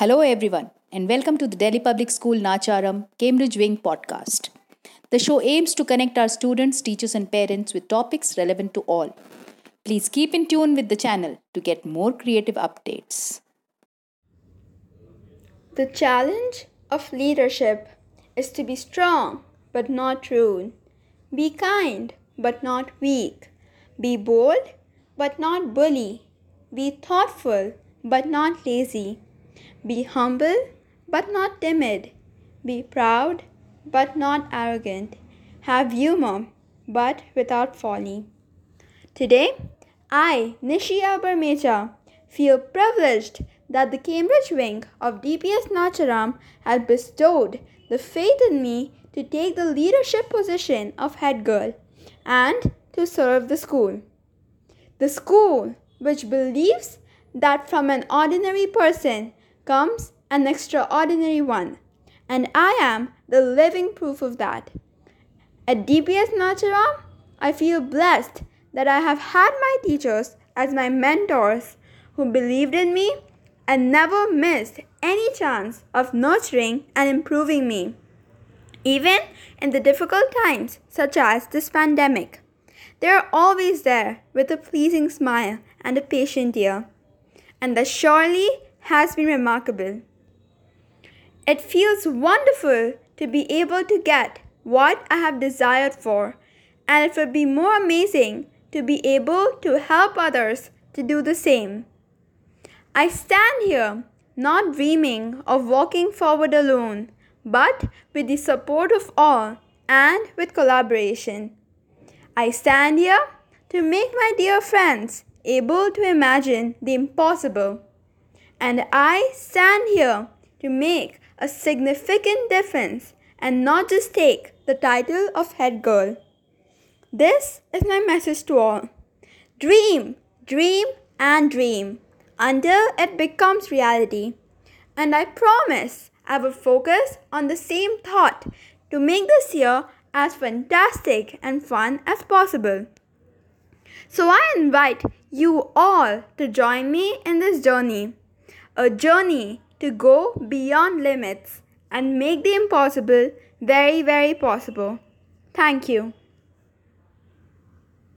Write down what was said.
Hello, everyone, and welcome to the Delhi Public School Nacharam Cambridge Wing podcast. The show aims to connect our students, teachers, and parents with topics relevant to all. Please keep in tune with the channel to get more creative updates. The challenge of leadership is to be strong but not rude, be kind but not weak, be bold but not bully, be thoughtful but not lazy be humble, but not timid. Be proud, but not arrogant. Have humor, but without folly. Today, I, Nishi L Barmecha, feel privileged that the Cambridge wing of DPS Nacharam has bestowed the faith in me to take the leadership position of head girl and to serve the school. The school which believes that from an ordinary person comes an extraordinary one, and I am the living proof of that. At DPS Nacharam, I feel blessed that I have had my teachers as my mentors who believed in me and never missed any chance of nurturing and improving me, even in the difficult times such as this pandemic. They are always there with a pleasing smile and a patient ear, and that surely has been remarkable. It feels wonderful to be able to get what I have desired for, and it would be more amazing to be able to help others to do the same. I stand here not dreaming of walking forward alone, but with the support of all and with collaboration. I stand here to make my dear friends able to imagine the impossible and I stand here to make a significant difference and not just take the title of head girl. This is my message to all. Dream, dream, and dream until it becomes reality. And I promise I will focus on the same thought to make this year as fantastic and fun as possible. So I invite you all to join me in this journey a journey to go beyond limits and make the impossible very, very possible. Thank you.